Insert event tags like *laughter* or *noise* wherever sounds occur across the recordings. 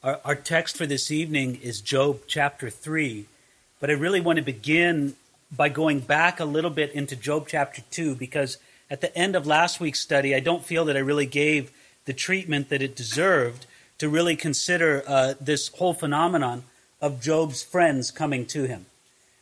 Our, our text for this evening is Job chapter 3, but I really want to begin by going back a little bit into Job chapter 2 because at the end of last week's study, I don't feel that I really gave the treatment that it deserved to really consider uh, this whole phenomenon of Job's friends coming to him.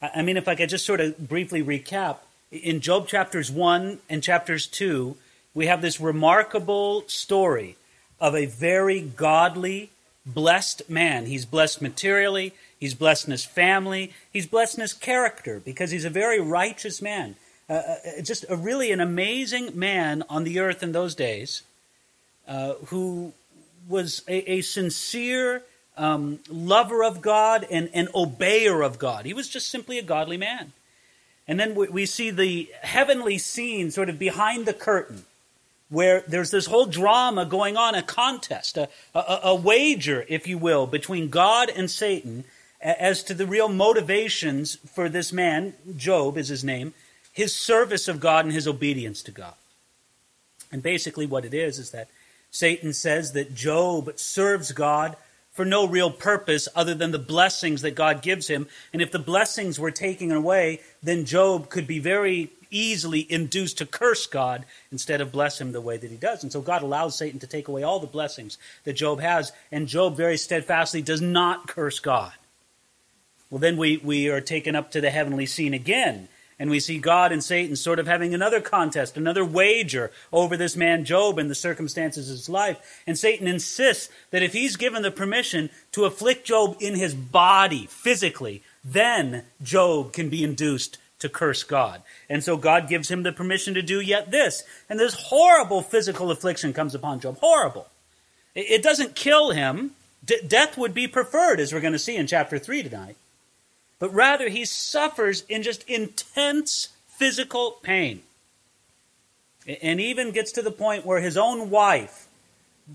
I mean, if I could just sort of briefly recap, in Job chapters 1 and chapters 2, we have this remarkable story of a very godly, blessed man. He's blessed materially, he's blessed in his family, he's blessed in his character because he's a very righteous man. Uh, uh, just a really an amazing man on the earth in those days uh, who was a, a sincere um, lover of God and an obeyer of God. He was just simply a godly man. And then we, we see the heavenly scene sort of behind the curtain where there's this whole drama going on, a contest, a, a, a, wager, if you will, between God and Satan as to the real motivations for this man, Job is his name, his service of God and his obedience to God. And basically, what it is is that Satan says that Job serves God for no real purpose other than the blessings that God gives him. And if the blessings were taken away, then Job could be very easily induced to curse God instead of bless him the way that he does. And so God allows Satan to take away all the blessings that Job has, and Job very steadfastly does not curse God. Well, then we, we are taken up to the heavenly scene again, and we see God and Satan sort of having another contest, another wager over this man Job and the circumstances of his life. And Satan insists that if he's given the permission to afflict Job in his body, physically, then Job can be induced to curse God. And so God gives him the permission to do yet this. And this horrible physical affliction comes upon Job. Horrible. It doesn't kill him. D- death would be preferred, as we're going to see in chapter 3 tonight. But rather, he suffers in just intense physical pain. And even gets to the point where his own wife,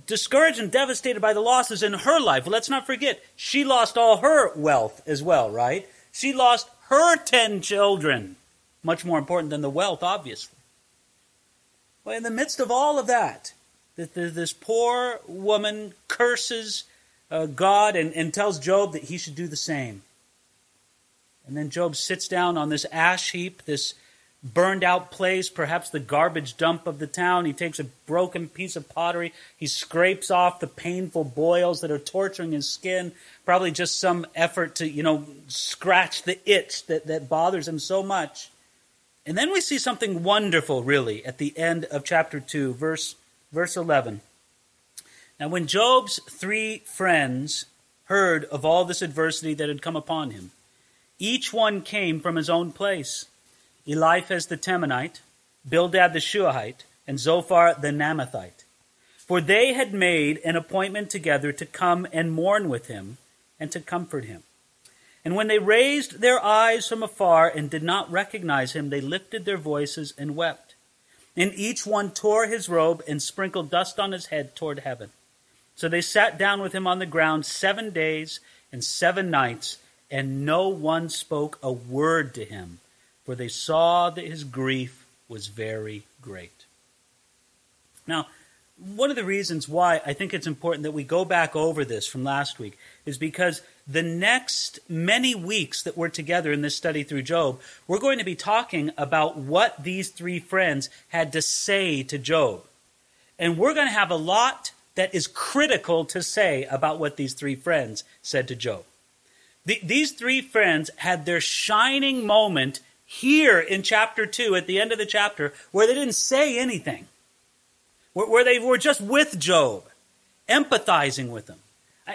discouraged and devastated by the losses in her life, well, let's not forget, she lost all her wealth as well, right? She lost her ten children. Much more important than the wealth, obviously. Well, in the midst of all of that, this poor woman curses uh, God and, and tells Job that he should do the same. And then Job sits down on this ash heap, this burned out place, perhaps the garbage dump of the town. He takes a broken piece of pottery. He scrapes off the painful boils that are torturing his skin. Probably just some effort to, you know, scratch the itch that, that bothers him so much. And then we see something wonderful, really, at the end of chapter 2, verse, verse 11. Now, when Job's three friends heard of all this adversity that had come upon him, each one came from his own place. Eliphaz the Temanite, Bildad the Shuhite, and Zophar the Naamathite. For they had made an appointment together to come and mourn with him and to comfort him. And when they raised their eyes from afar and did not recognize him, they lifted their voices and wept. And each one tore his robe and sprinkled dust on his head toward heaven. So they sat down with him on the ground seven days and seven nights, and no one spoke a word to him for they saw that his grief was very great. Now, one of the reasons why I think it's important that we go back over this from last week is because the next many weeks that we're together in this study through Job, we're going to be talking about what these three friends had to say to Job. And we're going to have a lot that is critical to say about what these three friends said to Job. The, these three friends had their shining moment here in chapter 2, at the end of the chapter, where they didn't say anything, where, where they were just with Job, empathizing with him.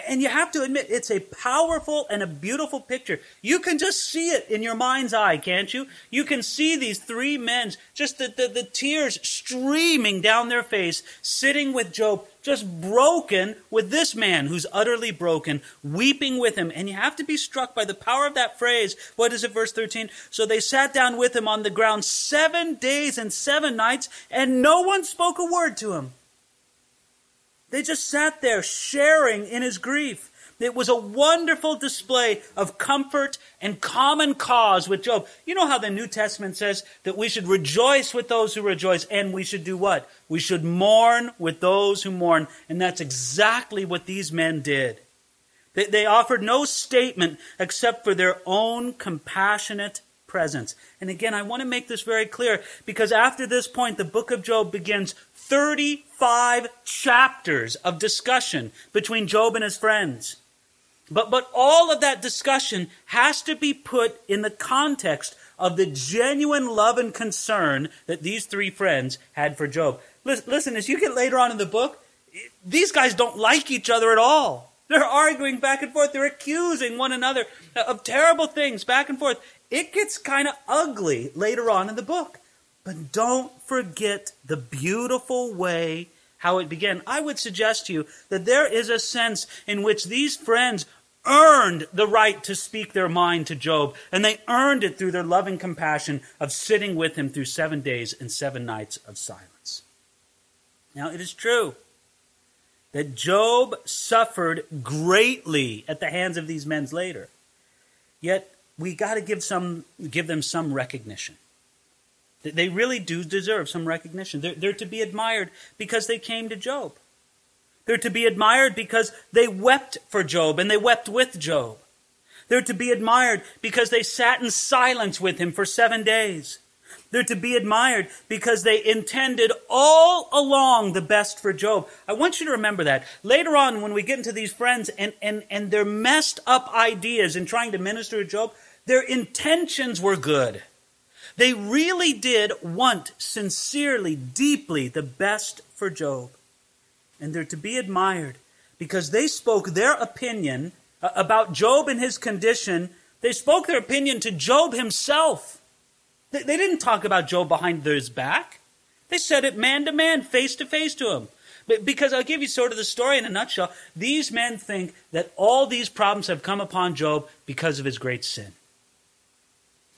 And you have to admit, it's a powerful and a beautiful picture. You can just see it in your mind's eye, can't you? You can see these three men, just the, the, the tears streaming down their face, sitting with Job, just broken with this man who's utterly broken, weeping with him. And you have to be struck by the power of that phrase. What is it, verse 13? So they sat down with him on the ground seven days and seven nights, and no one spoke a word to him. They just sat there sharing in his grief. It was a wonderful display of comfort and common cause with Job. You know how the New Testament says that we should rejoice with those who rejoice, and we should do what? We should mourn with those who mourn. And that's exactly what these men did. They, offered no statement except for their own compassionate presence. And again, I want to make this very clear because after this point, the book of Job begins 35 chapters of discussion between Job and his friends. But, but all of that discussion has to be put in the context of the genuine love and concern that these three friends had for Job. Listen, as you get later on in the book, these guys don't like each other at all. They're arguing back and forth. They're accusing one another of terrible things back and forth. It gets kind of ugly later on in the book. But don't forget the beautiful way how it began. I would suggest to you that there is a sense in which these friends earned the right to speak their mind to Job, and they earned it through their loving compassion of sitting with him through seven days and seven nights of silence. Now, it is true that Job suffered greatly at the hands of these men later. Yet we got to give some give them some recognition. They really do deserve some recognition. They're, they're to be admired because they came to Job. They're to be admired because they wept for Job and they wept with Job. They're to be admired because they sat in silence with him for seven days. They're to be admired because they intended all along the best for Job. I want you to remember that. Later on, when we get into these friends and, and, and their messed up ideas in trying to minister to Job, their intentions were good. They really did want sincerely, deeply the best for Job. And they're to be admired because they spoke their opinion uh, about Job and his condition. They spoke their opinion to Job himself. They didn't talk about Job behind his back. They said it man to man, face to face to him. Because I'll give you sort of the story in a nutshell. These men think that all these problems have come upon Job because of his great sin.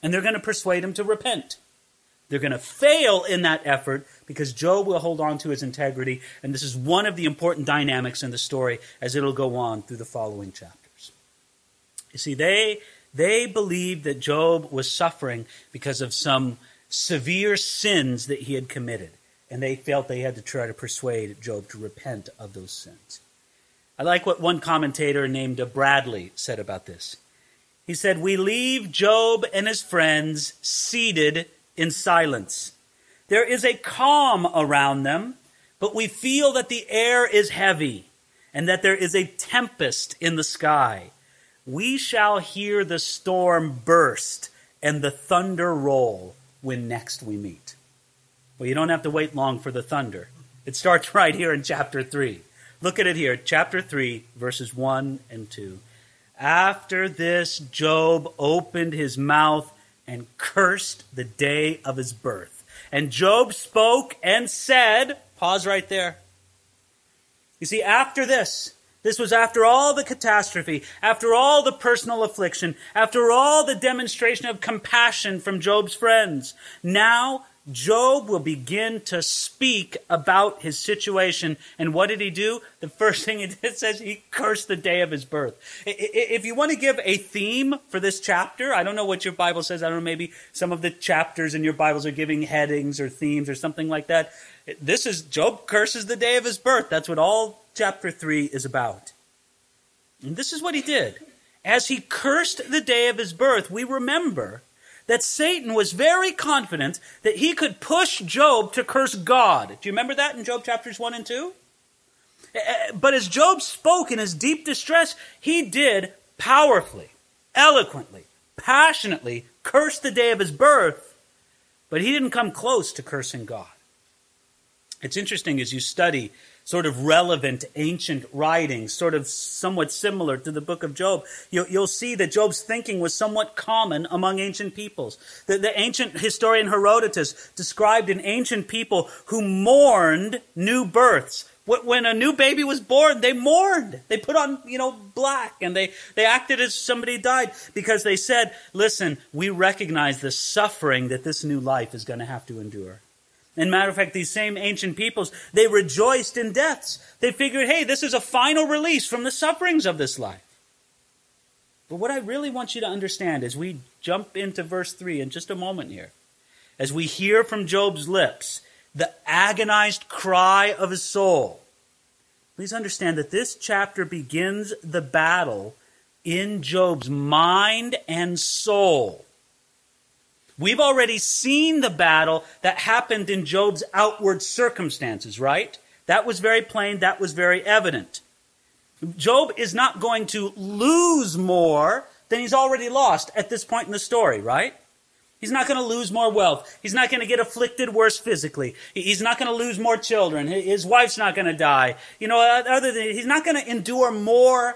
And they're going to persuade him to repent. They're going to fail in that effort because Job will hold on to his integrity. And this is one of the important dynamics in the story as it'll go on through the following chapters. You see, they, they believed that Job was suffering because of some severe sins that he had committed. And they felt they had to try to persuade Job to repent of those sins. I like what one commentator named Bradley said about this. He said, We leave Job and his friends seated in silence. There is a calm around them, but we feel that the air is heavy and that there is a tempest in the sky. We shall hear the storm burst and the thunder roll when next we meet. Well, you don't have to wait long for the thunder. It starts *laughs* right here in chapter 3. Look at it here, chapter 3, verses 1 and 2. After this, Job opened his mouth and cursed the day of his birth. And Job spoke and said, pause right there. You see, after this, this was after all the catastrophe, after all the personal affliction, after all the demonstration of compassion from Job's friends. Now Job will begin to speak about his situation. And what did he do? The first thing he *laughs* did says he cursed the day of his birth. If you want to give a theme for this chapter, I don't know what your Bible says. I don't know, maybe some of the chapters in your Bibles are giving headings or themes or something like that. This is Job curses the day of his birth. That's what all chapter 3 is about. And this is what he did. As he cursed the day of his birth, we remember that Satan was very confident that he could push Job to curse God. Do you remember that in Job chapters 1 and 2? Eh, eh, but as Job spoke in his deep distress, he did powerfully, eloquently, passionately curse the day of his birth, but he didn't come close to cursing God. It's interesting as you study sort of relevant ancient writings, sort of somewhat similar to the book of Job, you'll, you'll see that Job's thinking was somewhat common among ancient peoples. The, the ancient historian Herodotus described an ancient people who mourned new births. When a new baby was born, they mourned. They put on, you know, black and they, they acted as somebody died because they said, listen, we recognize the suffering that this new life is going to have to endure. And matter of fact, these same ancient peoples, they rejoiced in deaths. They figured, hey, this is a final release from the sufferings of this life. But what I really want you to understand as we jump into verse 3 in just a moment here, as we hear from Job's lips the agonized cry of his soul, Please understand that this chapter begins the battle in Job's mind and soul. We've already seen the battle that happened in Job's outward circumstances, right? That was very plain, that was very evident. Job is not going to lose more than he's already lost at this point in the story, right? He's not going to lose more wealth. He's not going to get afflicted worse physically. He's not going to lose more children. His wife's not going to die. You know, uh, other than he's not going to endure more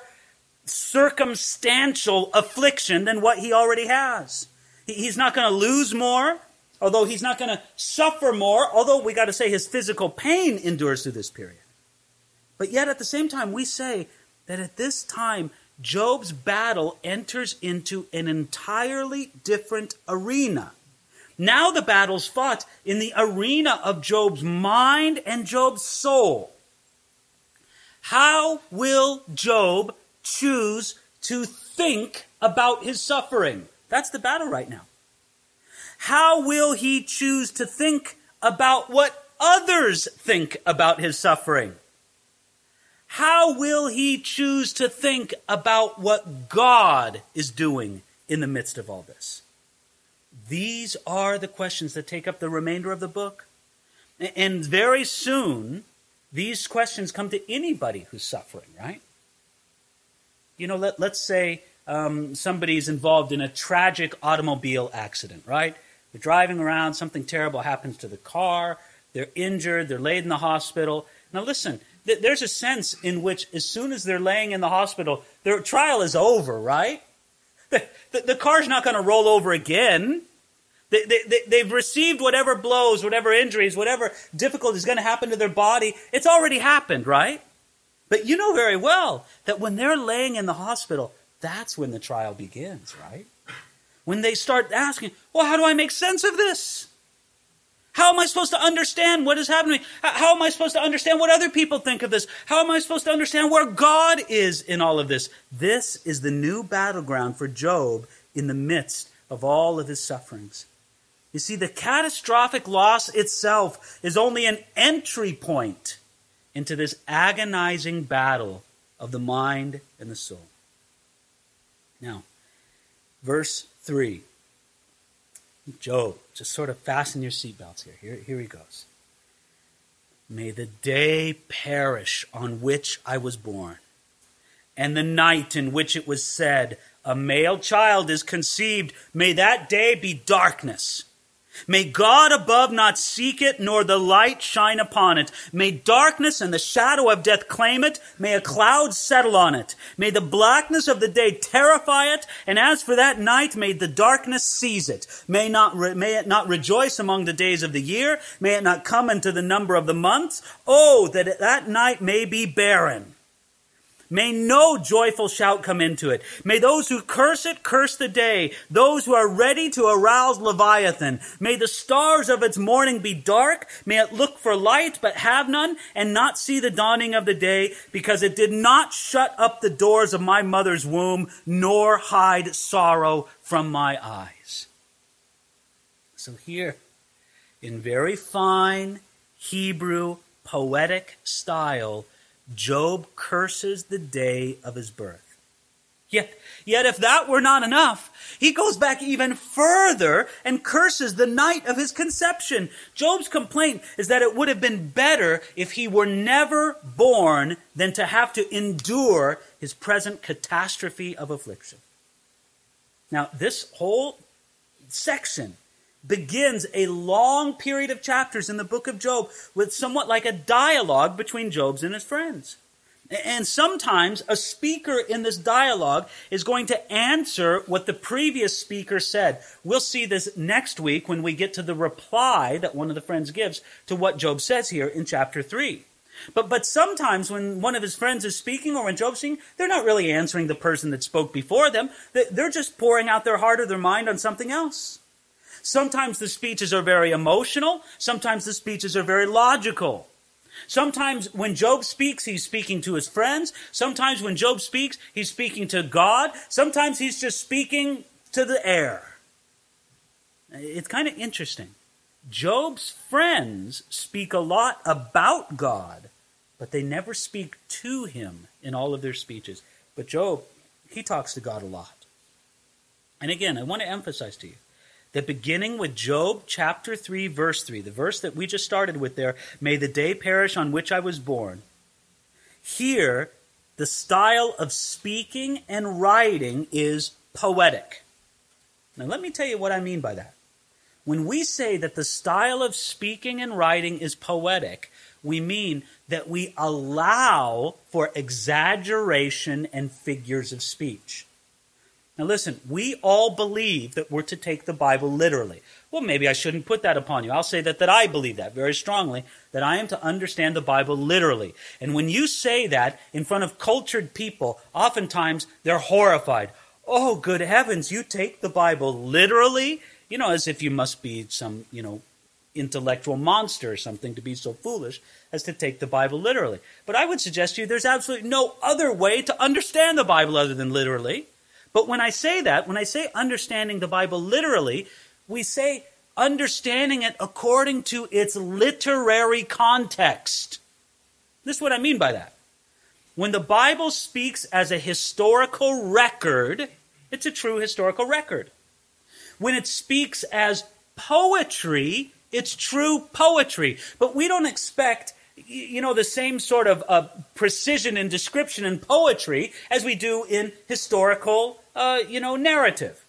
circumstantial affliction than what he already has. He's not going to lose more, although he's not going to suffer more, although we got to say his physical pain endures through this period. But yet at the same time, we say that at this time, Job's battle enters into an entirely different arena. Now the battle's fought in the arena of Job's mind and Job's soul. How will Job choose to think about his suffering? That's the battle right now. How will he choose to think about what others think about his suffering? how will he choose to think about what God is doing in the midst of all this? These are the questions that take up the remainder of the book. And very soon, these questions come to anybody who's suffering, right? You know, let, let's say um, somebody's involved in a tragic automobile accident, right? They're driving around, something terrible happens to the car, they're injured, they're laid in the hospital. Now, listen, there's a sense in which, as soon as they're laying in the hospital, their trial is over, right? The, the, the car's not going to roll over again. They, they, they've received whatever blows, whatever injuries, whatever difficulty is going to happen to their body. It's already happened, right? But you know very well that when they're laying in the hospital, that's when the trial begins, right? When they start asking, well, how do I make sense of this? How am I supposed to understand what is happening? How am I supposed to understand what other people think of this? How am I supposed to understand where God is in all of this? This is the new battleground for Job in the midst of all of his sufferings. You see, the catastrophic loss itself is only an entry point into this agonizing battle of the mind and the soul. Now, verse 3. Job, just sort of fasten your seatbelts here. Here, here he goes. May the day perish on which I was born, and the night in which it was said, A male child is conceived. May that day be darkness May God above not seek it, nor the light shine upon it. May darkness and the shadow of death claim it. May a cloud settle on it. May the blackness of the day terrify it. And as for that night, may the darkness seize it. May, not re- may it not rejoice among the days of the year. May it not come into the number of the months. Oh, that that night may be barren. May no joyful shout come into it. May those who curse it curse the day. Those who are ready to arouse Leviathan. May the stars of its morning be dark. May it look for light but have none and not see the dawning of the day because it did not shut up the doors of my mother's womb nor hide sorrow from my eyes. So here, in very fine Hebrew poetic style, Job curses the day of his birth. Yet, yet if that were not enough, he goes back even further and curses the night of his conception. Job's complaint is that it would have been better if he were never born than to have to endure his present catastrophe of affliction. Now, this whole section begins a long period of chapters in the book of Job with somewhat like a dialogue between Job's and his friends. And sometimes a speaker in this dialogue is going to answer what the previous speaker said. We'll see this next week when we get to the reply that one of the friends gives to what Job says here in chapter 3. But, but sometimes when one of his friends is speaking or when Job's speaking, they're not really answering the person that spoke before them. They're just pouring out their heart or their mind on something else. Sometimes the speeches are very emotional. Sometimes the speeches are very logical. Sometimes when Job speaks, he's speaking to his friends. Sometimes when Job speaks, he's speaking to God. Sometimes he's just speaking to the air. It's kind of interesting. Job's friends speak a lot about God, but they never speak to him in all of their speeches. But Job, he talks to God a lot. And again, I want to emphasize to you that beginning with Job chapter 3, verse 3, the verse that we just started with there, may the day perish on which I was born. Here, the style of speaking and writing is poetic. Now, let me tell you what I mean by that. When we say that the style of speaking and writing is poetic, we mean that we allow for exaggeration and figures of speech. Now, listen, we all believe that we're to take the Bible literally. Well, maybe I shouldn't put that upon you. I'll say that, that I believe that very strongly, that I am to understand the Bible literally. And when you say that in front of cultured people, oftentimes they're horrified. Oh, good heavens, you take the Bible literally? You know, as if you must be some, you know, intellectual monster or something to be so foolish as to take the Bible literally. But I would suggest to you there's absolutely no other way to understand the Bible other than literally. But when I say that, when I say understanding the Bible literally, we say understanding it according to its literary context. This is what I mean by that. When the Bible speaks as a historical record, it's a true historical record. When it speaks as poetry, it's true poetry. But we don't expect you know, the same sort of uh, precision in description and poetry as we do in historical, uh, you know, narrative.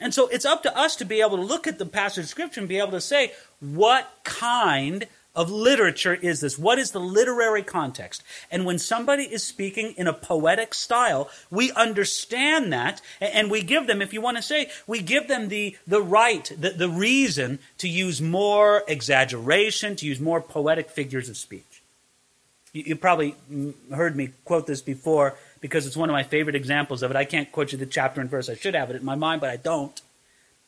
And so it's up to us to be able to look at the passage of Scripture and be able to say, what kind of literature is this? What is the literary context? And when somebody is speaking in a poetic style, we understand that and we give them, if you want to say, we give them the, the right, the, the reason to use more exaggeration, to use more poetic figures of speech. You, you probably mm, heard me quote this before because it's one of my favorite examples of it. I can't quote you the chapter and verse. I should have it in my mind, but I don't.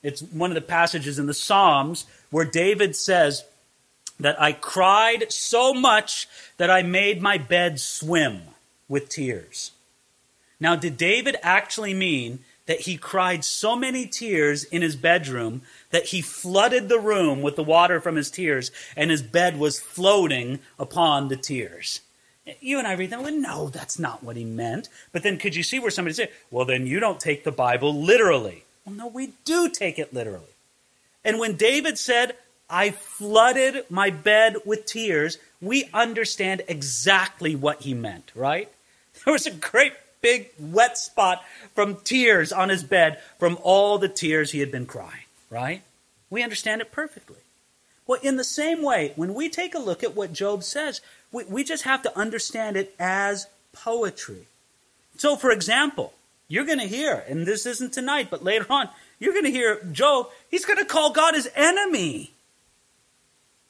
It's one of the passages in the Psalms where David says, that I cried so much that I made my bed swim with tears. Now, did David actually mean that he cried so many tears in his bedroom that he flooded the room with the water from his tears and his bed was floating upon the tears? You and I read that, well, no, that's not what he meant. But then could you see where somebody said, well, then you don't take the Bible literally? Well, no, we do take it literally. And when David said, I flooded my bed with tears. We understand exactly what he meant, right? *laughs* There was a great big wet spot from tears on his bed from all the tears he had been crying, right? We understand it perfectly. Well, in the same way, when we take a look at what Job says, we, we just have to understand it as poetry. So, for example, you're going to hear, and this isn't tonight, but later on, you're going to hear Job, he's going to call God his enemy.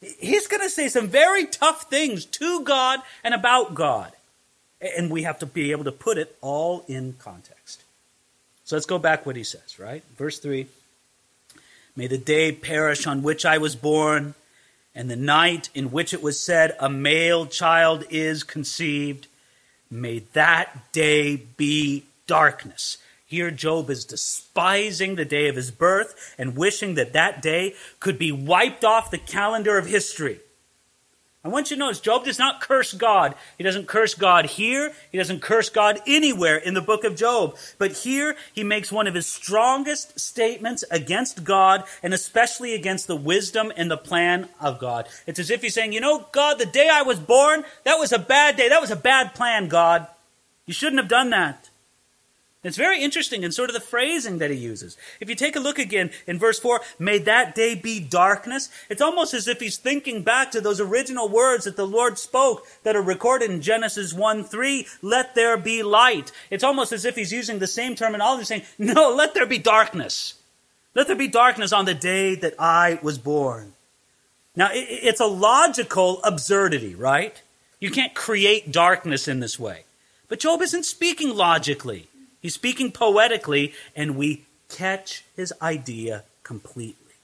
He's going to say some very tough things to God and about God. And we have to be able to put it all in context. So let's go back what he says, right? Verse 3 May the day perish on which I was born, and the night in which it was said, A male child is conceived. May that day be darkness here, Job is despising the day of his birth and wishing that that day could be wiped off the calendar of history. I want you to notice Job does not curse God. He doesn't curse God here. He doesn't curse God anywhere in the book of Job. But here he makes one of his strongest statements against God and especially against the wisdom and the plan of God. It's as if he's saying, You know, God, the day I was born, that was a bad day. That was a bad plan, God. You shouldn't have done that. It's very interesting in sort of the phrasing that he uses. If you take a look again in verse 4, may that day be darkness, it's almost as if he's thinking back to those original words that the Lord spoke that are recorded in Genesis 1 3, let there be light. It's almost as if he's using the same terminology, saying, no, let there be darkness. Let there be darkness on the day that I was born. Now, it's a logical absurdity, right? You can't create darkness in this way. But Job isn't speaking logically. He's speaking poetically, and we catch his idea completely.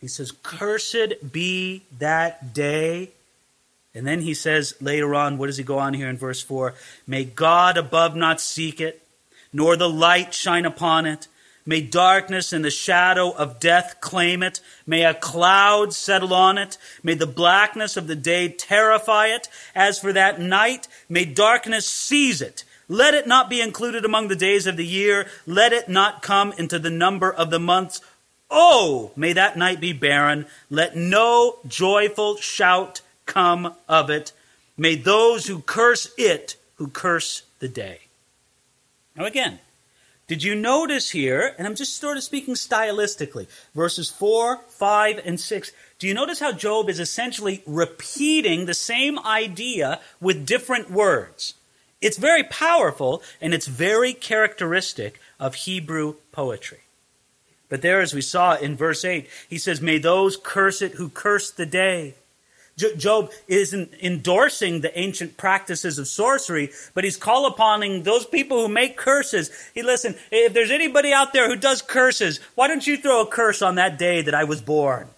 He says, Cursed be that day. And then he says later on, what does he go on here in verse 4? May God above not seek it, nor the light shine upon it, May darkness and the shadow of death claim it. May a cloud settle on it. May the blackness of the day terrify it. As for that night, may darkness seize it. Let it not be included among the days of the year. Let it not come into the number of the months. Oh, may that night be barren. Let no joyful shout come of it. May those who curse it, who curse the day. Now, again, did you notice here, and I'm just sort of speaking stylistically, verses 4, 5, and 6, do you notice how Job is essentially repeating the same idea with different words? It's very powerful, and it's very characteristic of Hebrew poetry. But there, as we saw in verse 8, he says, May those curse it who curse the day. Job isn't endorsing the ancient practices of sorcery, but he's call upon those people who make curses. He listen, if there's anybody out there who does curses, why don't you throw a curse on that day that I was born?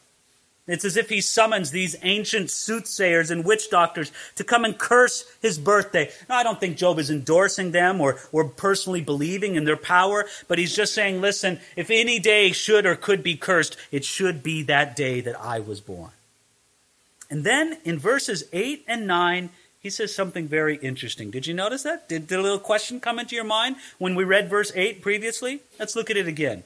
It's as if he summons these ancient soothsayers and witch doctors to come and curse his birthday. Now, I don't think Job is endorsing them or, or personally believing in their power, but he's just saying, listen, if any day should or could be cursed, it should be that day that I was born. And then in verses 8 and 9, he says something very interesting. Did you notice that? Did, did a little question come into your mind when we read verse 8 previously? Let's look at it again.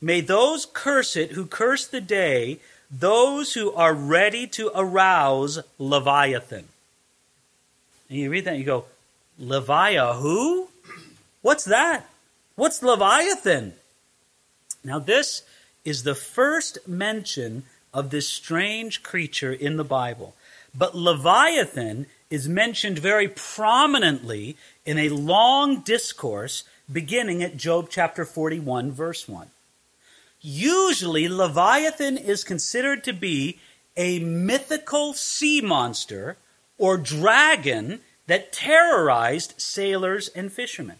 May those curse it who curse the day, those who are ready to arouse Leviathan. And you read that and you go, Leviathan who? What's that? What's Leviathan? Now, this is the first mention of this strange creature in the Bible. But Leviathan is mentioned very prominently in a long discourse beginning at Job chapter 41, verse 1. Usually, Leviathan is considered to be a mythical sea monster or dragon that terrorized sailors and fishermen.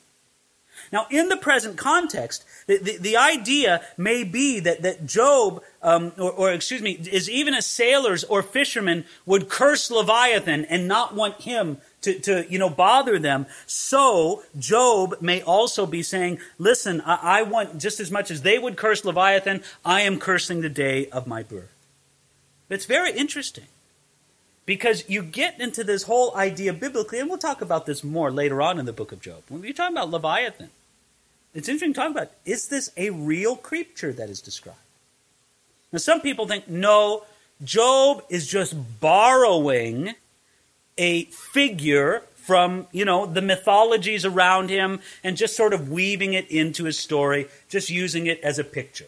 Now, in the present context, the, the, the idea may be that, that Job, um, or, or, excuse me, is even as sailors or fishermen would curse Leviathan and not want him to, to you know, bother them. So, Job may also be saying, listen, I, I want, just as much as they would curse Leviathan, I am cursing the day of my birth. It's very interesting because you get into this whole idea biblically, and we'll talk about this more later on in the book of Job. When you're talking about Leviathan, it's interesting to talk about is this a real creature that is described? Now, some people think, no, Job is just borrowing a figure from, you know, the mythologies around him and just sort of weaving it into his story, just using it as a picture.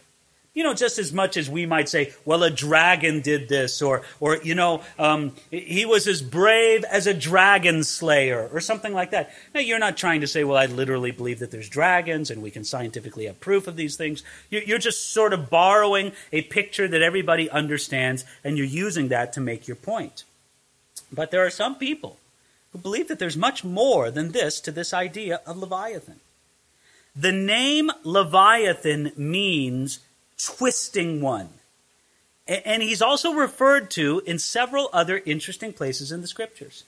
You know, just as much as we might say, well, a dragon did this, or, or you know, um, he was as brave as a dragon slayer, or something like that. Now, you're not trying to say, well, I literally believe that there's dragons and we can scientifically have proof of these things. You're just sort of borrowing a picture that everybody understands, and you're using that to make your point. But there are some people who believe that there's much more than this to this idea of Leviathan. The name Leviathan means twisting one. And he's also referred to in several other interesting places in the scriptures.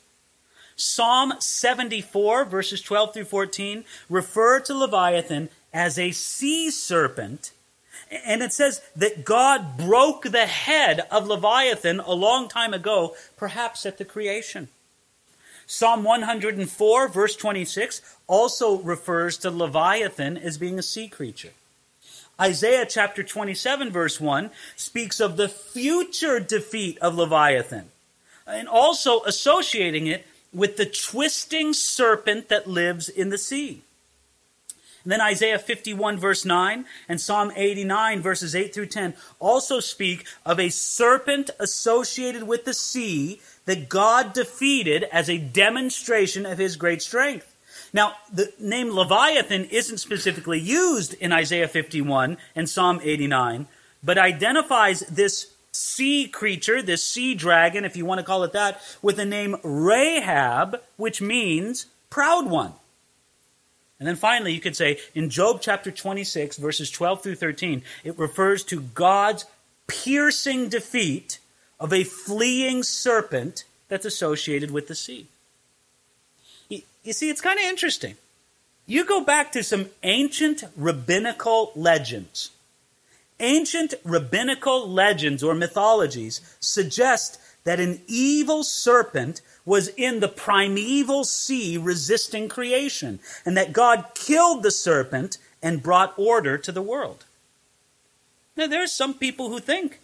Psalm 74, verses 12 through 14, refer to Leviathan as a sea serpent. And it says that God broke the head of Leviathan a long time ago, perhaps at the creation. Psalm 104, verse 26, also refers to Leviathan as being a sea creature. Isaiah chapter 27, verse 1, speaks of the future defeat of Leviathan, and also associating it with the twisting serpent that lives in the sea. And then Isaiah 51, verse 9, and Psalm 89, verses 8 through 10, also speak of a serpent associated with the sea that God defeated as a demonstration of his great strength. Now, the name Leviathan isn't specifically used in Isaiah 51 and Psalm 89, but identifies this sea creature, this sea dragon, if you want to call it that, with the name Rahab, which means proud one. And then finally, you could say in Job chapter 26, verses 12 through 13, it refers to God's piercing defeat of a fleeing serpent that's associated with the sea. You see, it's kind of interesting. You go back to some ancient rabbinical legends. Ancient rabbinical legends or mythologies suggest that an evil serpent was in the primeval sea resisting creation, and that God killed the serpent and brought order to the world. Now, there are some people who think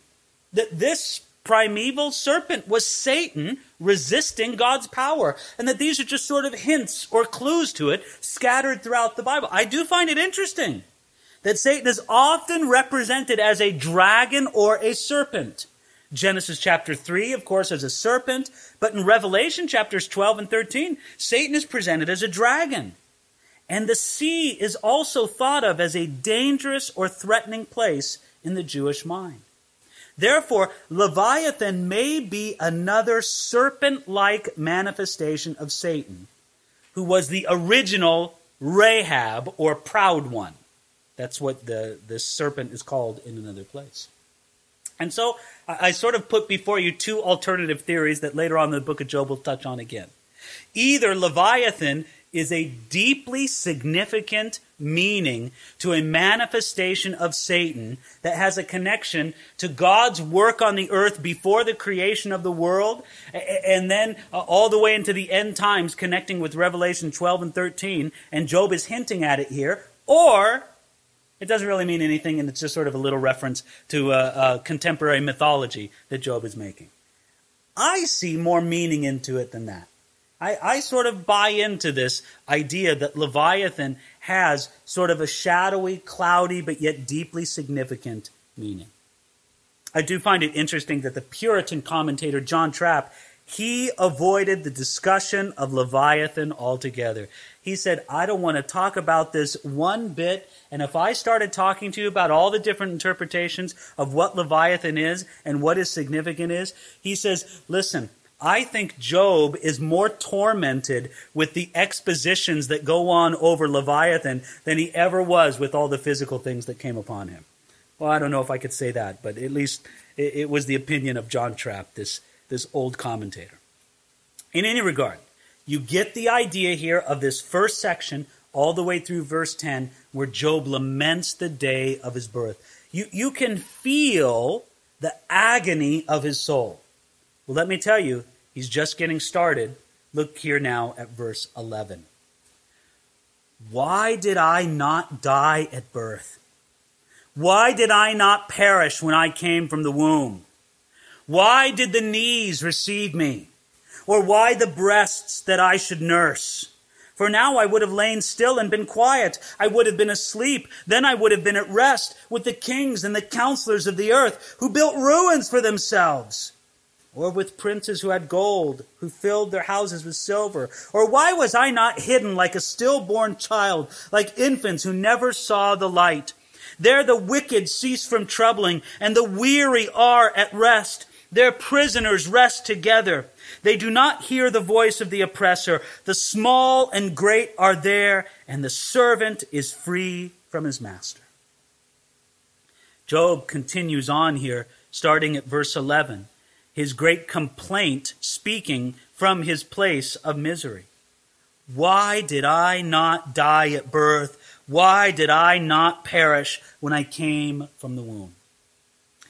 that this primeval serpent was Satan resisting God's power, and that these are just sort of hints or clues to it scattered throughout the Bible. I do find it interesting that Satan is often represented as a dragon or a serpent. Genesis chapter 3, of course, as a serpent, but in Revelation chapters 12 and 13, Satan is presented as a dragon. And the sea is also thought of as a dangerous or threatening place in the Jewish mind. Therefore, Leviathan may be another serpent like manifestation of Satan, who was the original Rahab or proud one. That's what the, the serpent is called in another place. And so I, I sort of put before you two alternative theories that later on in the book of Job we'll touch on again. Either Leviathan is a deeply significant meaning to a manifestation of Satan that has a connection to God's work on the earth before the creation of the world, and then uh, all the way into the end times, connecting with Revelation 12 and 13, and Job is hinting at it here, or it doesn't really mean anything, and it's just sort of a little reference to a, a contemporary mythology that Job is making. I see more meaning into it than that. I, I, sort of buy into this idea that Leviathan has sort of a shadowy, cloudy, but yet deeply significant meaning. I do find it interesting that the Puritan commentator John Trapp he avoided the discussion of Leviathan altogether. He said, I don't want to talk about this one bit. And if I started talking to you about all the different interpretations of what Leviathan is and what his significance is, he says, listen, I think Job is more tormented with the expositions that go on over Leviathan than he ever was with all the physical things that came upon him. Well, I don't know if I could say that, but at least it, was the opinion of John Trapp, this this old commentator. In any regard, you get the idea here of this first section all the way through verse 10 where Job laments the day of his birth. You, you can feel the agony of his soul. Well, let me tell you, he's just getting started. Look here now at verse 11. Why did I not die at birth? Why did I not perish when I came from the womb? Why did the knees receive me? Or why the breasts that I should nurse? For now I would have lain still and been quiet. I would have been asleep. Then I would have been at rest with the kings and the counselors of the earth who built ruins for themselves. Or with princes who had gold, who filled their houses with silver. Or why was I not hidden like a stillborn child, like infants who never saw the light? There the wicked cease from troubling, and the weary are at rest. Their prisoners rest together. They do not hear the voice of the oppressor. The small and great are there, and the servant is free from his master. Job continues on here, starting at verse 11, his great complaint speaking from his place of misery. Why did I not die at birth? Why did I not perish when I came from the womb?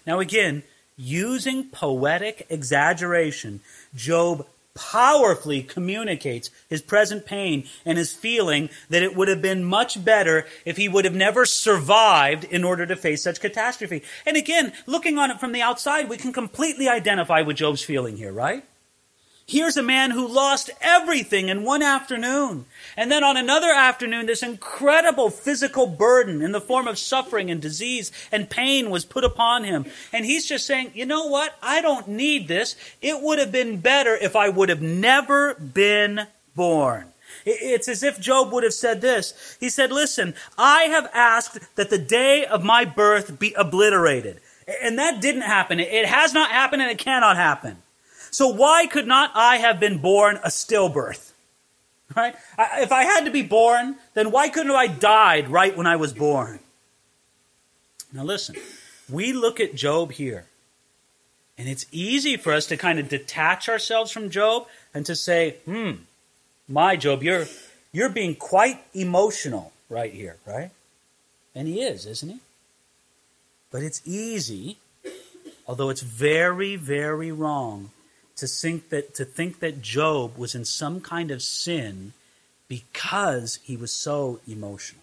Now, again, using poetic exaggeration, Job powerfully communicates his present pain and his feeling that it would have been much better if he would have never survived in order to face such catastrophe. And again, looking on it from the outside, we can completely identify with Job's feeling here, right? Here's a man who lost everything in one afternoon. And then on another afternoon, this incredible physical burden in the form of suffering and disease and pain was put upon him. And he's just saying, you know what? I don't need this. It would have been better if I would have never been born. It's as if Job would have said this. He said, Listen, I have asked that the day of my birth be obliterated. And that didn't happen. It has not happened and it cannot happen. So why could not I have been born a stillbirth? Right? If I had to be born, then why couldn't I died right when I was born? Now listen, we look at Job here, and it's easy for us to kind of detach ourselves from Job and to say, hmm, my Job, you're you're being quite emotional right here, right? And he is, isn't he? But it's easy, although it's very, very wrong, to think that to think that Job was in some kind of sin because he was so emotional.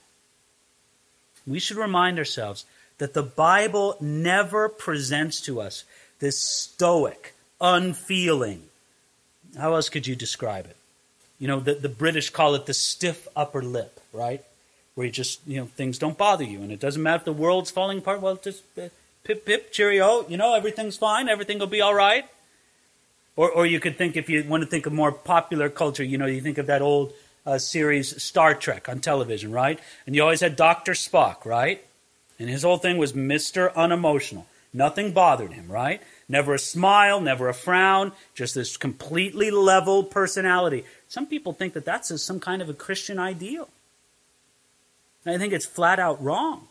We should remind ourselves that the Bible never presents to us this stoic, unfeeling. How else could you describe it? You know, the, the British call it the stiff upper lip, right? Where you just, you know, things don't bother you. And it doesn't matter if the world's falling apart. Well, just uh, pip, pip, cheerio. You know, everything's fine. Everything will be all right. Or, or you could think, if you want to think of more popular culture, you know, you think of that old uh, series Star Trek on television, right? And you always had Dr. Spock, right? And his whole thing was Mr. Unemotional. Nothing bothered him, right? Never a smile, never a frown, just this completely level personality. Some people think that that's some kind of a Christian ideal. I think it's flat out wrong.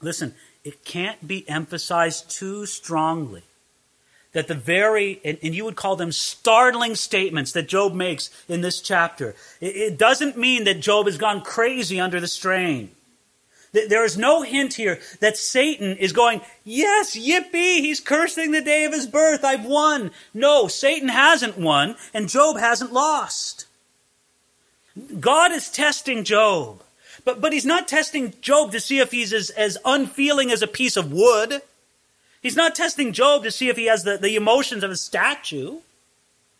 Listen, it can't be emphasized too strongly that the very, and, and, you would call them startling statements that Job makes in this chapter, it, it doesn't mean that Job has gone crazy under the strain. There is no hint here that Satan is going, yes, yippee, he's cursing the day of his birth, I've won. No, Satan hasn't won, and Job hasn't lost. God is testing Job. But, but he's not testing Job to see if he's as, as unfeeling as a piece of wood. He's not testing Job to see if he has the, the emotions of a statue.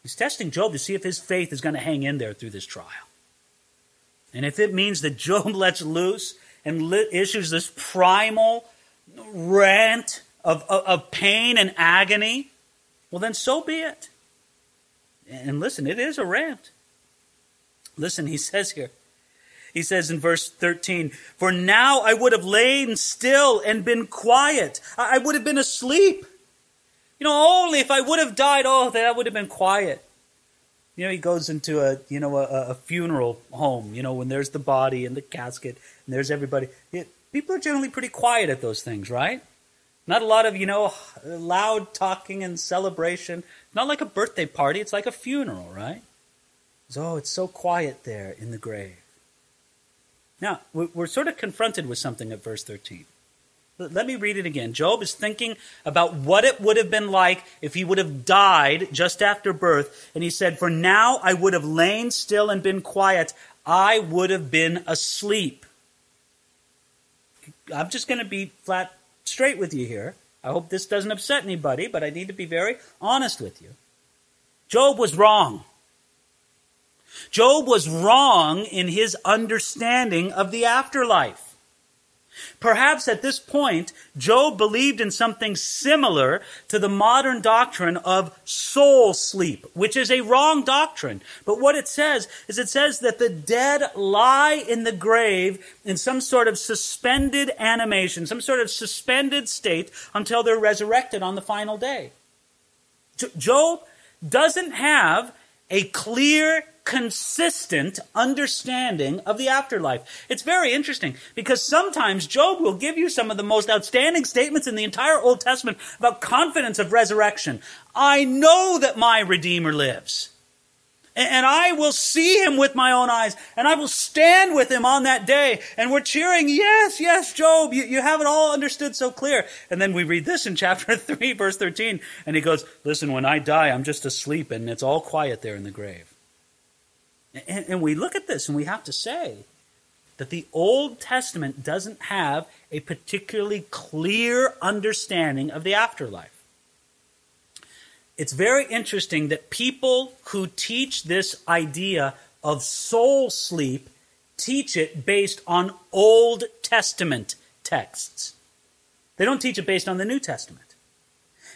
He's testing Job to see if his faith is going to hang in there through this trial. And if it means that Job *laughs* lets loose and issues this primal rant of, of, of pain and agony, well, then so be it. And listen, it is a rant. Listen, he *laughs* says here, he says in verse 13, For now I would have lain still and been quiet. I would have been asleep. You know, only if I would have died, oh, that I would have been quiet. You know, he goes into a you know a, a, funeral home. You know, when there's the body and the casket and there's everybody. It, people are generally pretty quiet at those things, right? Not a lot of you know loud talking and celebration. Not like a birthday party. It's like a funeral, right? So, oh, it's so quiet there in the grave. Now we're sort of confronted with something at verse thirteen. Let me read it again. Job is thinking about what it would have been like if he would have died just after birth. And he said, For now I would have lain still and been quiet. I would have been asleep. I'm just going to be flat straight with you here. I hope this doesn't upset anybody, but I need to be very honest with you. Job was wrong. Job was wrong in his understanding of the afterlife. Perhaps at this point, Job believed in something similar to the modern doctrine of soul sleep, which is a wrong doctrine. But what it says is it says that the dead lie in the grave in some sort of suspended animation, some sort of suspended state until they're resurrected on the final day. Job doesn't have a clear consistent understanding of the afterlife. It's very interesting because sometimes Job will give you some of the most outstanding statements in the entire Old Testament about confidence of resurrection. I know that my Redeemer lives. And I will see him with my own eyes, and I will stand with him on that day. And we're cheering, yes, yes, Job, you, you have it all understood so clear. And then we read this in *laughs* chapter 3, verse 13, and he goes, Listen, when I die, I'm just asleep, and it's all quiet there in the grave. And, and we look at this and we have to say that the Old Testament doesn't have a particularly clear understanding of the afterlife. It's very interesting that people who teach this idea of soul sleep teach it based on Old Testament texts. They don't teach it based on the New Testament.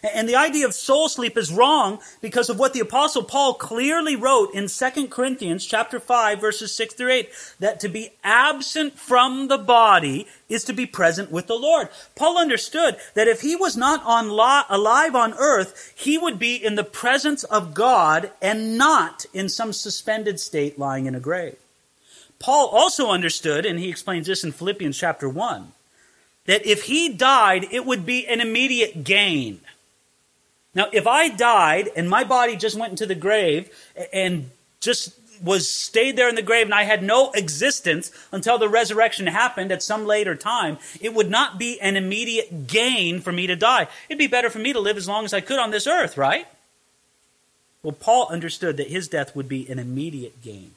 And the idea of soul sleep is wrong because of what the apostle Paul clearly wrote in 2 Corinthians chapter 5 verses 6 through 8 that to be absent from the body is to be present with the Lord. Paul understood that if he was not on alive on earth, he would be in the presence of God and not in some suspended state lying in a grave. Paul also understood and he explains this in Philippians chapter 1 that if he died it would be an immediate gain now, if I died and my body just went into the grave and just was stayed there in the grave and I had no existence until the resurrection happened at some later time, it would not be an immediate gain for me to die. It'd be better for me to live as long as I could on this earth, right? Well, Paul understood that his death would be an immediate gain.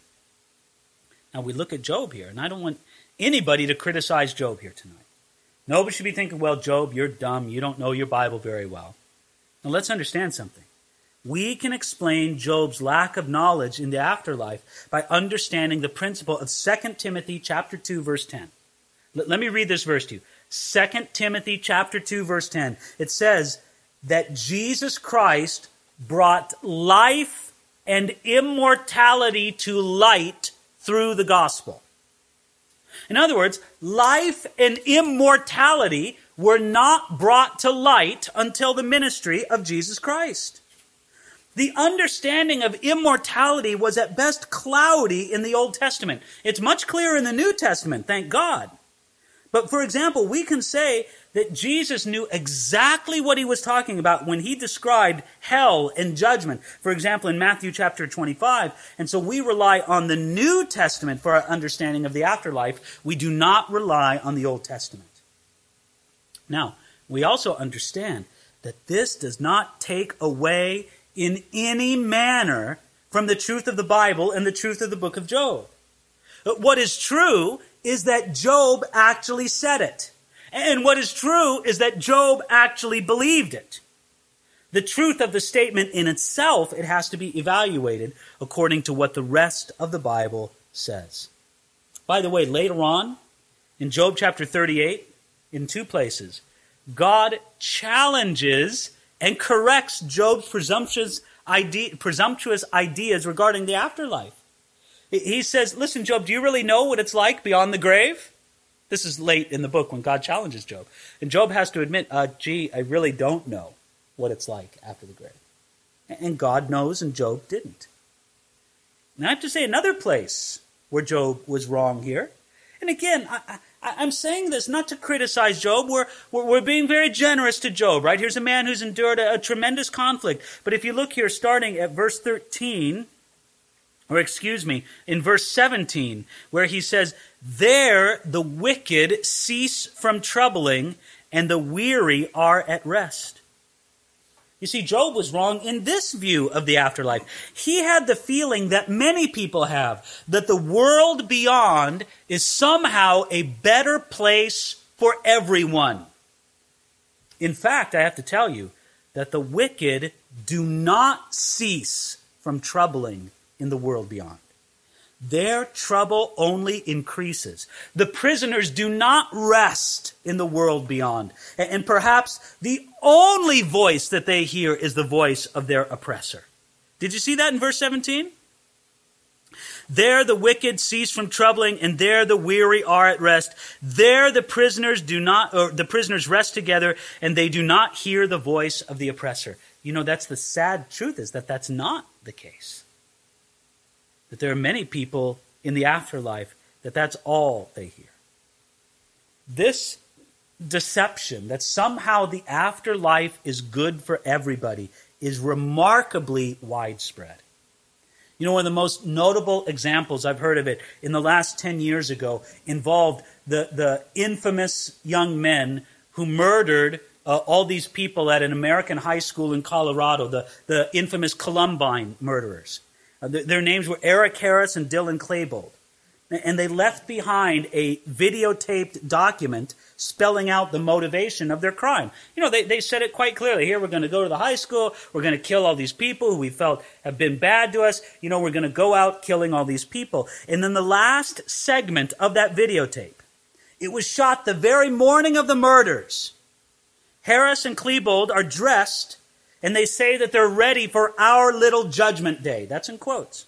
Now we look at Job here, and I don't want anybody to criticize Job here tonight. Nobody should be thinking, well, Job, you're dumb. You don't know your Bible very well. Now let's understand something. We can explain Job's lack of knowledge in the afterlife by understanding the principle of 2 Timothy chapter 2 verse 10. Let, me read this verse to you. 2 Timothy chapter 2 verse 10. It says that Jesus Christ brought life and immortality to light through the gospel. In other words, life and immortality were not brought to light until the ministry of Jesus Christ. The understanding of immortality was at best cloudy in the Old Testament. It's much clearer in the New Testament, thank God. But for example, we can say that Jesus knew exactly what he was talking about when he described hell and judgment. For example, in Matthew chapter 25. And so we rely on the New Testament for our understanding of the afterlife. We do not rely on the Old Testament. Now, we also understand that this does not take away in any manner from the truth of the Bible and the truth of the book of Job. What is true is that Job actually said it. And what is true is that Job actually believed it. The truth of the statement in itself, it has to be evaluated according to what the rest of the Bible says. By the way, later on, in Job chapter 38, in two places, God challenges and corrects Job's presumptuous, idea, presumptuous ideas regarding the afterlife. He says, Listen, Job, do you really know what it's like beyond the grave? This is late in the book when God challenges Job. And Job has to admit, uh, gee, I really don't know what it's like after the grave. And God knows, and Job didn't. And I have to say, another place where Job was wrong here. And again, I, I, am saying this not to criticize Job. We're, we're, we're, being very generous to Job, right? Here's a man who's endured a, a tremendous conflict. But if you look here, starting at verse 13, or excuse me, in verse 17, where he says, There the wicked cease from troubling, and the weary are at rest. You see, Job was wrong in this view of the afterlife. He had the feeling that many people have that the world beyond is somehow a better place for everyone. In fact, I have to tell you that the wicked do not cease from troubling in the world beyond their trouble only increases. The prisoners do not rest in the world beyond. And perhaps the only voice that they hear is the voice of their oppressor. Did you see that in verse 17? There the wicked cease from troubling, and there the weary are at rest. There the prisoners do not, or the prisoners rest together, and they do not hear the voice of the oppressor. You know, that's the sad truth is that that's not the case that there are many people in the afterlife that that's all they hear. This deception that somehow the afterlife is good for everybody is remarkably widespread. You know, one of the most notable examples I've heard of it in the last 10 years ago involved the, the infamous young men who murdered uh, all these people at an American high school in Colorado, the, the infamous Columbine murderers. Uh, their names were Eric Harris and Dylan Klebold. And they left behind a videotaped document spelling out the motivation of their crime. You know, they, they said it quite clearly. Here, we're going to go to the high school. We're going to kill all these people who we felt have been bad to us. You know, we're going to go out killing all these people. And then the last segment of that videotape, it was shot the very morning of the murders. Harris and Klebold are dressed and they say that they're ready for our little judgment day. That's in quotes.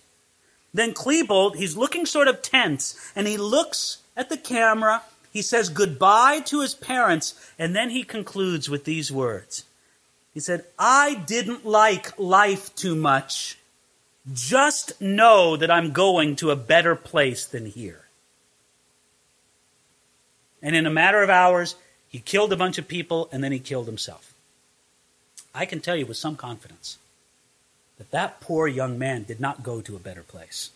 Then Klebold, he's looking sort of tense, and he looks at the camera. He says goodbye to his parents, and then he concludes with these words. He said, I didn't like life too much. Just know that I'm going to a better place than here. And in a matter of hours, he killed a bunch of people, and then he killed himself. I can tell you with some confidence that that poor young man did not go to a better place.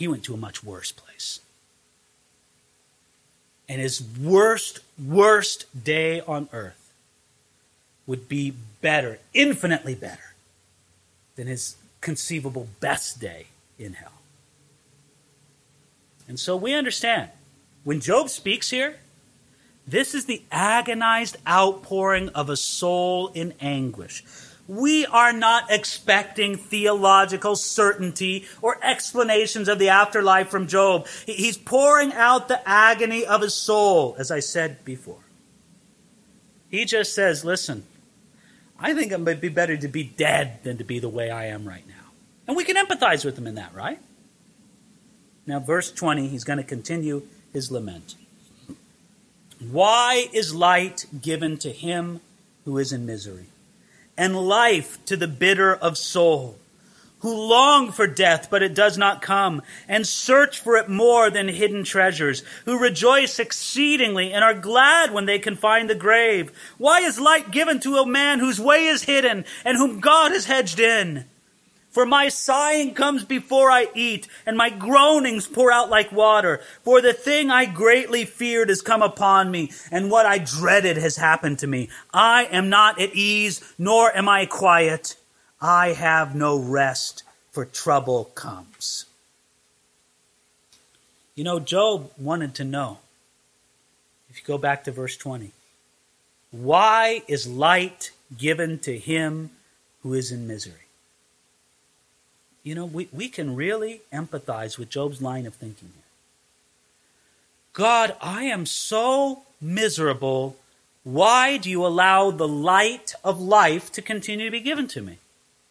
he went to a much worse place. And his worst, worst day on earth would be better, infinitely better, than his conceivable best day in hell. And so we understand when Job speaks here, this is the agonized outpouring of a soul in anguish. We are not expecting theological certainty or explanations of the afterlife from Job. He's pouring out the agony of his soul, as I said before. He just says, Listen, I think it might be better to be dead than to be the way I am right now. And we can empathize with him in that, right? Now, verse 20, he's going to continue his lament. Why is light given to him who is in misery? and life to the bitter of soul, who long for death, but it does not come, and search for it more than hidden treasures, who rejoice exceedingly and are glad when they can find the grave. Why is light given to a man whose way is hidden and whom God has hedged in? For my sighing comes before I eat, and my groanings pour out like water. For the thing I greatly feared has come upon me, and what I dreaded has happened to me. I am not at ease, nor am I quiet. I have no rest, for trouble comes. You know, Job wanted to know, if you go back to verse 20, why is light given to him who is in misery? You know, we, we can really empathize with Job's line of thinking here. God, I am so miserable. Why do you allow the light of life to continue to be given to me?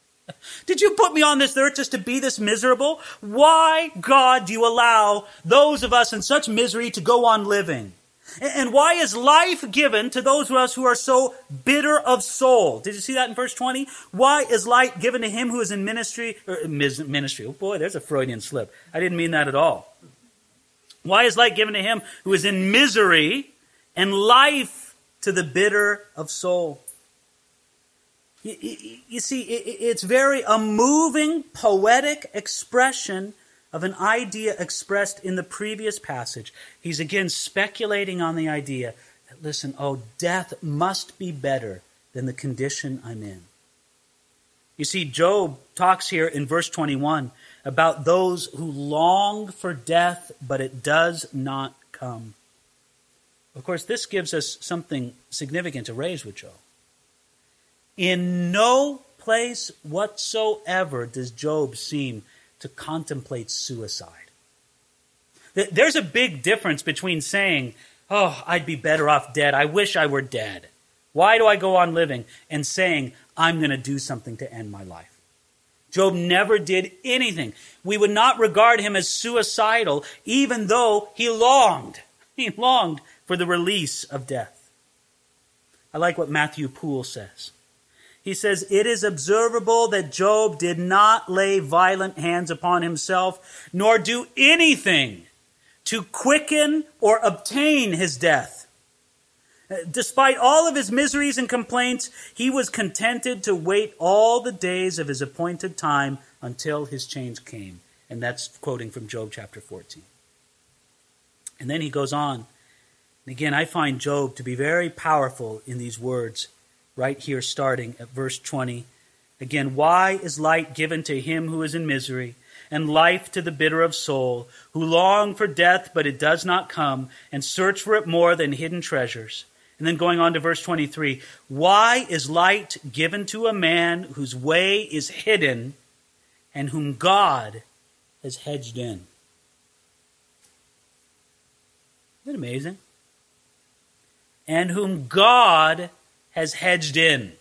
*laughs* Did you put me on this earth just to be this miserable? Why, God, do you allow those of us in such misery to go on living? And why is life given to those of us who are so bitter of soul? Did you see that in verse 20? Why is light given to him who is in ministry? Er, or ministry. Oh boy, there's a Freudian slip. I didn't mean that at all. Why is light given to him who is in misery and life to the bitter of soul? You, you, you see, it's very a moving, poetic expression of an idea expressed in the previous passage. He's again speculating on the idea that, listen, oh, death must be better than the condition I'm in. You see, Job talks here in verse 21 about those who long for death, but it does not come. Of course, this gives us something significant to raise with Job. In no place whatsoever does Job seem to contemplate suicide. There's a big difference between saying, Oh, I'd be better off dead. I wish I were dead. Why do I go on living? And saying, I'm going to do something to end my life. Job never did anything. We would not regard him as suicidal, even though he longed. He longed for the release of death. I like what Matthew Poole says. He says, It is observable that Job did not lay violent hands upon himself, nor do anything to quicken or obtain his death. Despite all of his miseries and complaints, he was contented to wait all the days of his appointed time until his change came. And that's quoting from Job chapter 14. And then he goes on. And again, I find Job to be very powerful in these words right here, starting at verse 20. Again, why is light given to him who is in misery, and life to the bitter of soul, who long for death, but it does not come, and search for it more than hidden treasures? And then going on to verse 23 Why is light given to a man whose way is hidden, and whom God has hedged in? Isn't it amazing? And whom God has hedged in.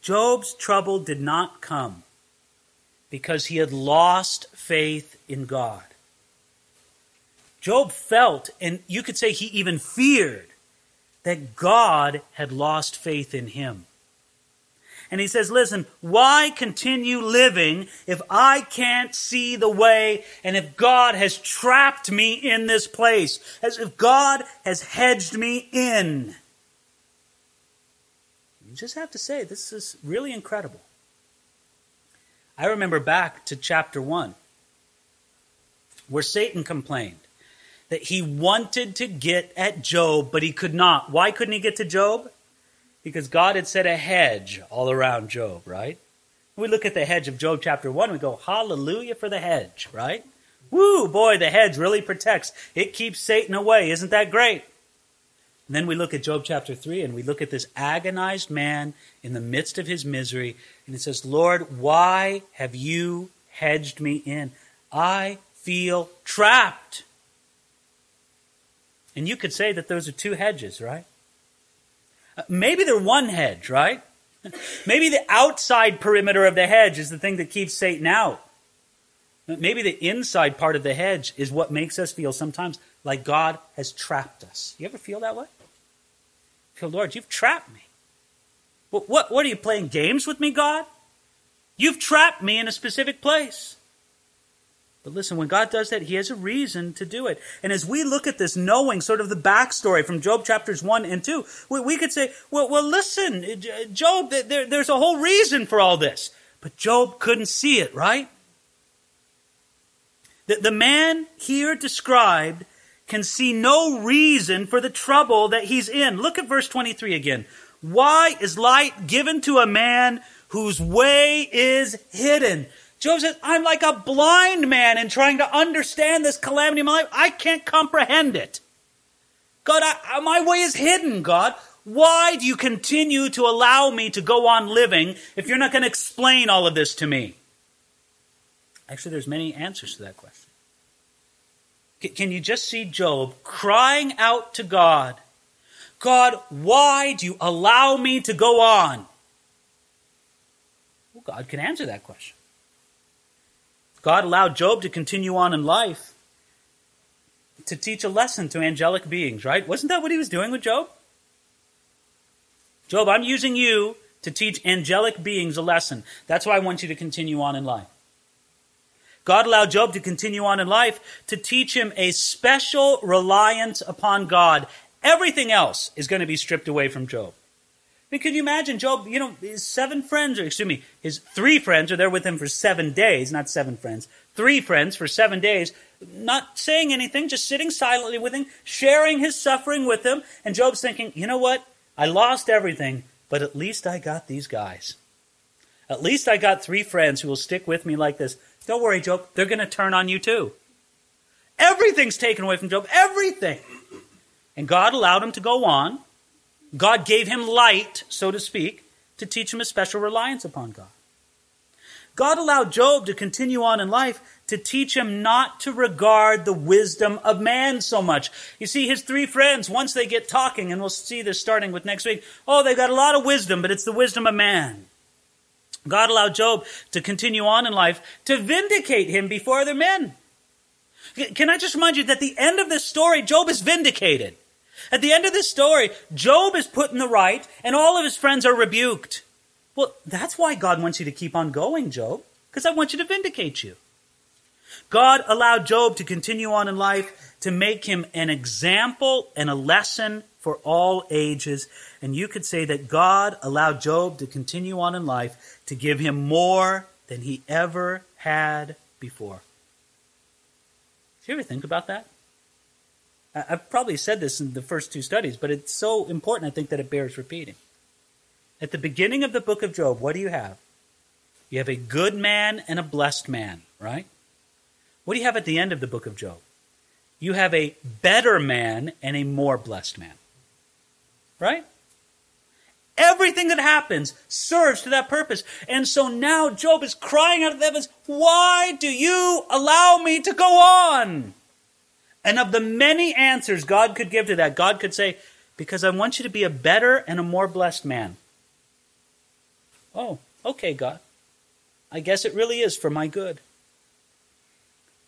Job's trouble did not come because he had lost faith in God. Job felt, and you could say he even feared, that God had lost faith in him. And he says, Listen, why continue living if I can't see the way and if God has trapped me in this place? As if God has hedged me in. You just have to say, this is really incredible. I remember back to chapter 1, where Satan complained that he wanted to get at Job, but he could not. Why couldn't he get to Job? Because God had set a hedge all around Job, right? We look at the hedge of Job chapter 1, we go, hallelujah for the hedge, right? Woo, boy, the hedge really protects. It keeps Satan away. Isn't that great? And then we look at Job chapter 3 and we look at this agonized man in the midst of his misery. And it says, Lord, why have you hedged me in? I feel trapped. And you could say that those are two hedges, right? Maybe they're one hedge, right? Maybe the outside perimeter of the hedge is the thing that keeps Satan out. Maybe the inside part of the hedge is what makes us feel sometimes like God has trapped us. You ever feel that way? Feel, Lord, you've trapped me. What, what, what are you playing games with me, God? You've trapped me in a specific place. But listen, when God does that, He has a reason to do it. And as we look at this, knowing sort of the backstory from Job chapters 1 and 2, we, we could say, well, well listen, uh, uh, Job, there, there's a whole reason for all this. But Job couldn't see it, right? The, the man here described can see no reason for the trouble that he's in. Look at verse 23 again. Why is light given to a man whose way is hidden? Job says, I'm like a blind man in trying to understand this calamity in my life. I can't comprehend it. God, I, my way is hidden, God. Why do you continue to allow me to go on living if you're not going to explain all of this to me? Actually, there's many answers to that question. Can you just see Job crying out to God, God, why do you allow me to go on? Well, God can answer that question. God allowed Job to continue on in life to teach a lesson to angelic beings, right? Wasn't that what he was doing with Job? Job, I'm using you to teach angelic beings a lesson. That's why I want you to continue on in life. God allowed Job to continue on in life to teach him a special reliance upon God. Everything else is going to be stripped away from Job. Mean, can you imagine Job, you know, his seven friends, or excuse me, his three friends are there with him for seven days, not seven friends, three friends for seven days, not saying anything, just sitting silently with him, sharing his suffering with him. And Job's thinking, you know what? I lost everything, but at least I got these guys. At least I got three friends who will stick with me like this. Don't worry, Job. They're going to turn on you too. Everything's taken away from Job. Everything. And God allowed him to go on. God gave him light, so to speak, to teach him a special reliance upon God. God allowed Job to continue on in life to teach him not to regard the wisdom of man so much. You see, his three friends, once they get talking, and we'll see this starting with next week, oh, they've got a lot of wisdom, but it's the wisdom of man. God allowed Job to continue on in life to vindicate him before other men. Can I just remind you that the end of this story, Job is vindicated. At the end of this story, Job is put in the right and all of his friends are rebuked. Well, that's why God wants you to keep on going, Job, because I want you to vindicate you. God allowed Job to continue on in life to make him an example and a lesson for all ages. And you could say that God allowed Job to continue on in life to give him more than he ever had before. Do you ever think about that? I've probably said this in the first two studies, but it's so important, I think, that it bears repeating. At the beginning of the book of Job, what do you have? You have a good man and a blessed man, right? What do you have at the end of the book of Job? You have a better man and a more blessed man. Right? Everything that happens serves to that purpose. And so now Job is crying out of the heavens, Why do you allow me to go on? And of the many answers God could give to that, God could say, Because I want you to be a better and a more blessed man. Oh, okay, God. I guess it really is for my good.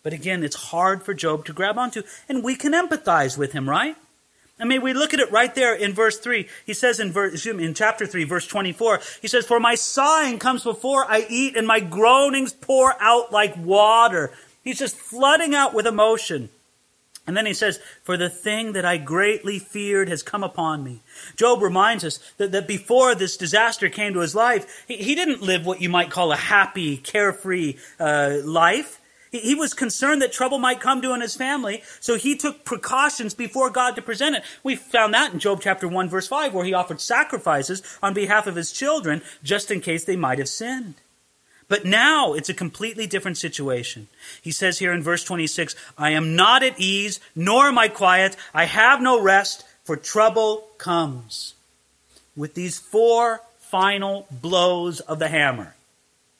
But again, it's hard for Job to grab onto, and we can empathize with him, right? I mean, we look at it right there in verse 3. He says in, verse, in chapter 3, verse 24, he says, For my sighing comes before I eat, and my groanings pour out like water. He's just flooding out with emotion. And then he says, For the thing that I greatly feared has come upon me. Job reminds us that, that before this disaster came to his life, he, he didn't live what you might call a happy, carefree uh, life. He, he was concerned that trouble might come to his family, so he took precautions before God to present it. We found that in Job chapter 1, verse 5, where he offered sacrifices on behalf of his children just in case they might have sinned. But now it's a completely different situation. He says here in verse 26 I am not at ease, nor am I quiet. I have no rest, for trouble comes. With these four final blows of the hammer.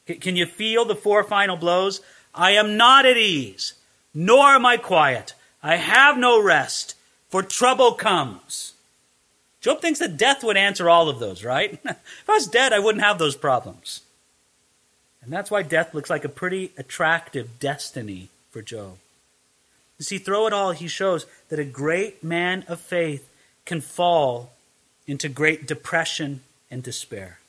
Can you feel the four final blows? I am not at ease, nor am I quiet. I have no rest, for trouble comes. Job thinks that death would answer all of those, right? *laughs* if I was dead, I wouldn't have those problems. And that's why death looks like a pretty attractive destiny for Job. You see, through it all, he shows that a great man of faith can fall into great depression and despair.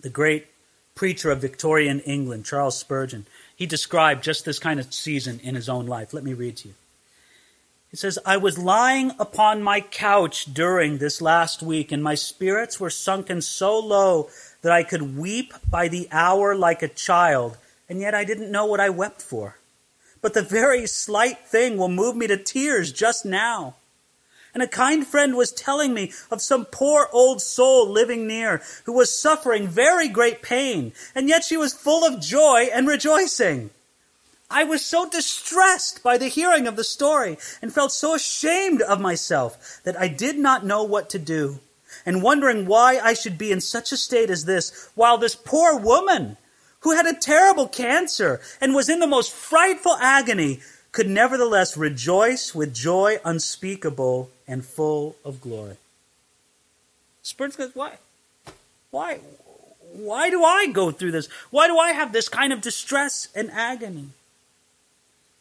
The great preacher of Victorian England, Charles Spurgeon, he described just this kind of season in his own life. Let me read to you. He says, I was lying upon my couch during this last week, and my spirits were sunken so low that I could weep by the hour like a child, and yet I didn't know what I wept for. But the very slight thing will move me to tears just now. And a kind friend was telling me of some poor old soul living near who was suffering very great pain, and yet she was full of joy and rejoicing. I was so distressed by the hearing of the story and felt so ashamed of myself that I did not know what to do and wondering why I should be in such a state as this, while this poor woman, who had a terrible cancer and was in the most frightful agony, could nevertheless rejoice with joy unspeakable and full of glory. Spurgeon goes, why? Why? Why do I go through this? Why do I have this kind of distress and agony?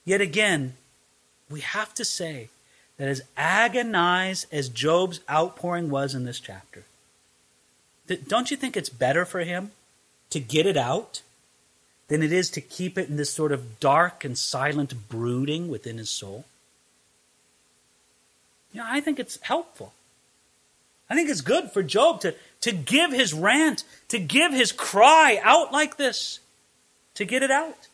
Yet again, we have to say that as agonized as Job's outpouring was in this chapter, don't you think it's better for him to get it out than it is to keep it in this sort of dark and silent brooding within his soul? You know, I think it's helpful. I think it's good for Job to, to give his rant, to give his cry out like this, to get it out.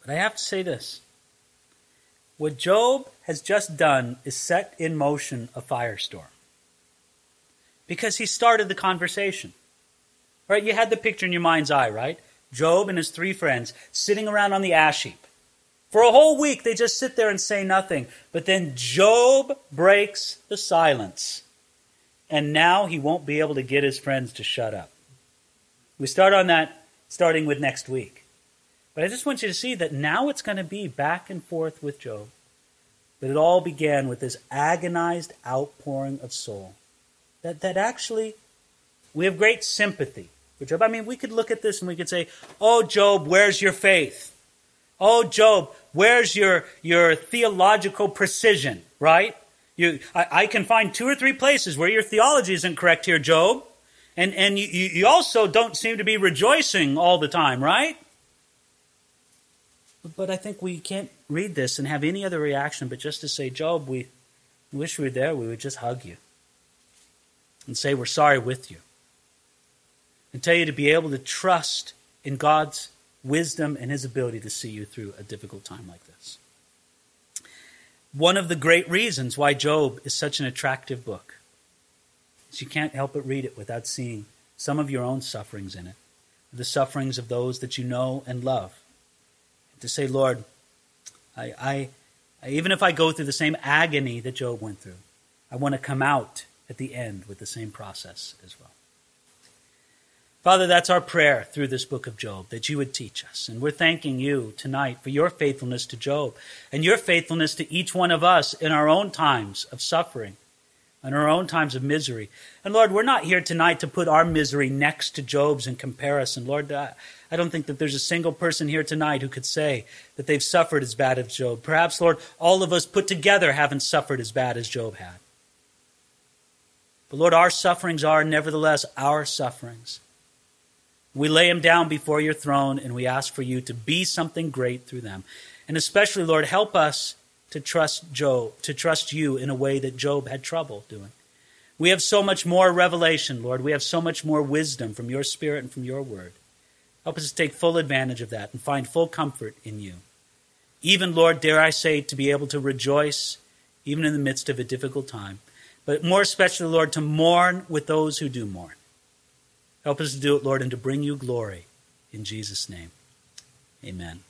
But I have to say this what Job has just done is set in motion a firestorm. Because he started the conversation. Right? You had the picture in your mind's eye, right? Job and his three friends sitting around on the ash heap. For a whole week, they just sit there and say nothing. But then Job breaks the silence. And now he won't be able to get his friends to shut up. We start on that starting with next week. But I just want you to see that now it's going to be back and forth with Job. But it all began with this agonized outpouring of soul. That, that actually, we have great sympathy for Job. I mean, we could look at this and we could say, Oh, Job, where's your faith? Oh, Job, where's your, your theological precision, right? You, I, I, can find two or three places where your theology isn't correct here, Job. And, and you, you also don't seem to be rejoicing all the time, right? But I think we can't read this and have any other reaction but just to say, Job, we wish we were there. We would just hug you and say, We're sorry with you. And tell you to be able to trust in God's wisdom and his ability to see you through a difficult time like this. One of the great reasons why Job is such an attractive book is you can't help but read it without seeing some of your own sufferings in it, the sufferings of those that you know and love to say, Lord, I, I, even if I go through the same agony that Job went through, I want to come out at the end with the same process as well. Father, that's our prayer through this book of Job, that you would teach us. And we're thanking you tonight for your faithfulness to Job and your faithfulness to each one of us in our own times of suffering and our own times of misery. And Lord, we're not here tonight to put our misery next to Job's in comparison. Lord, I don't think that there's a single person here tonight who could say that they've suffered as bad as Job. Perhaps, Lord, all of us put together haven't suffered as bad as Job had. But Lord, our sufferings are nevertheless our sufferings. We lay them down before your throne and we ask for you to be something great through them. And especially, Lord, help us to trust Job, to trust you in a way that Job had trouble doing. We have so much more revelation, Lord. We have so much more wisdom from your Spirit and from your word. Help us to take full advantage of that and find full comfort in you. Even, Lord, dare I say, to be able to rejoice even in the midst of a difficult time. But more especially, Lord, to mourn with those who do mourn. Help us to do it, Lord, and to bring you glory. In Jesus' name, amen.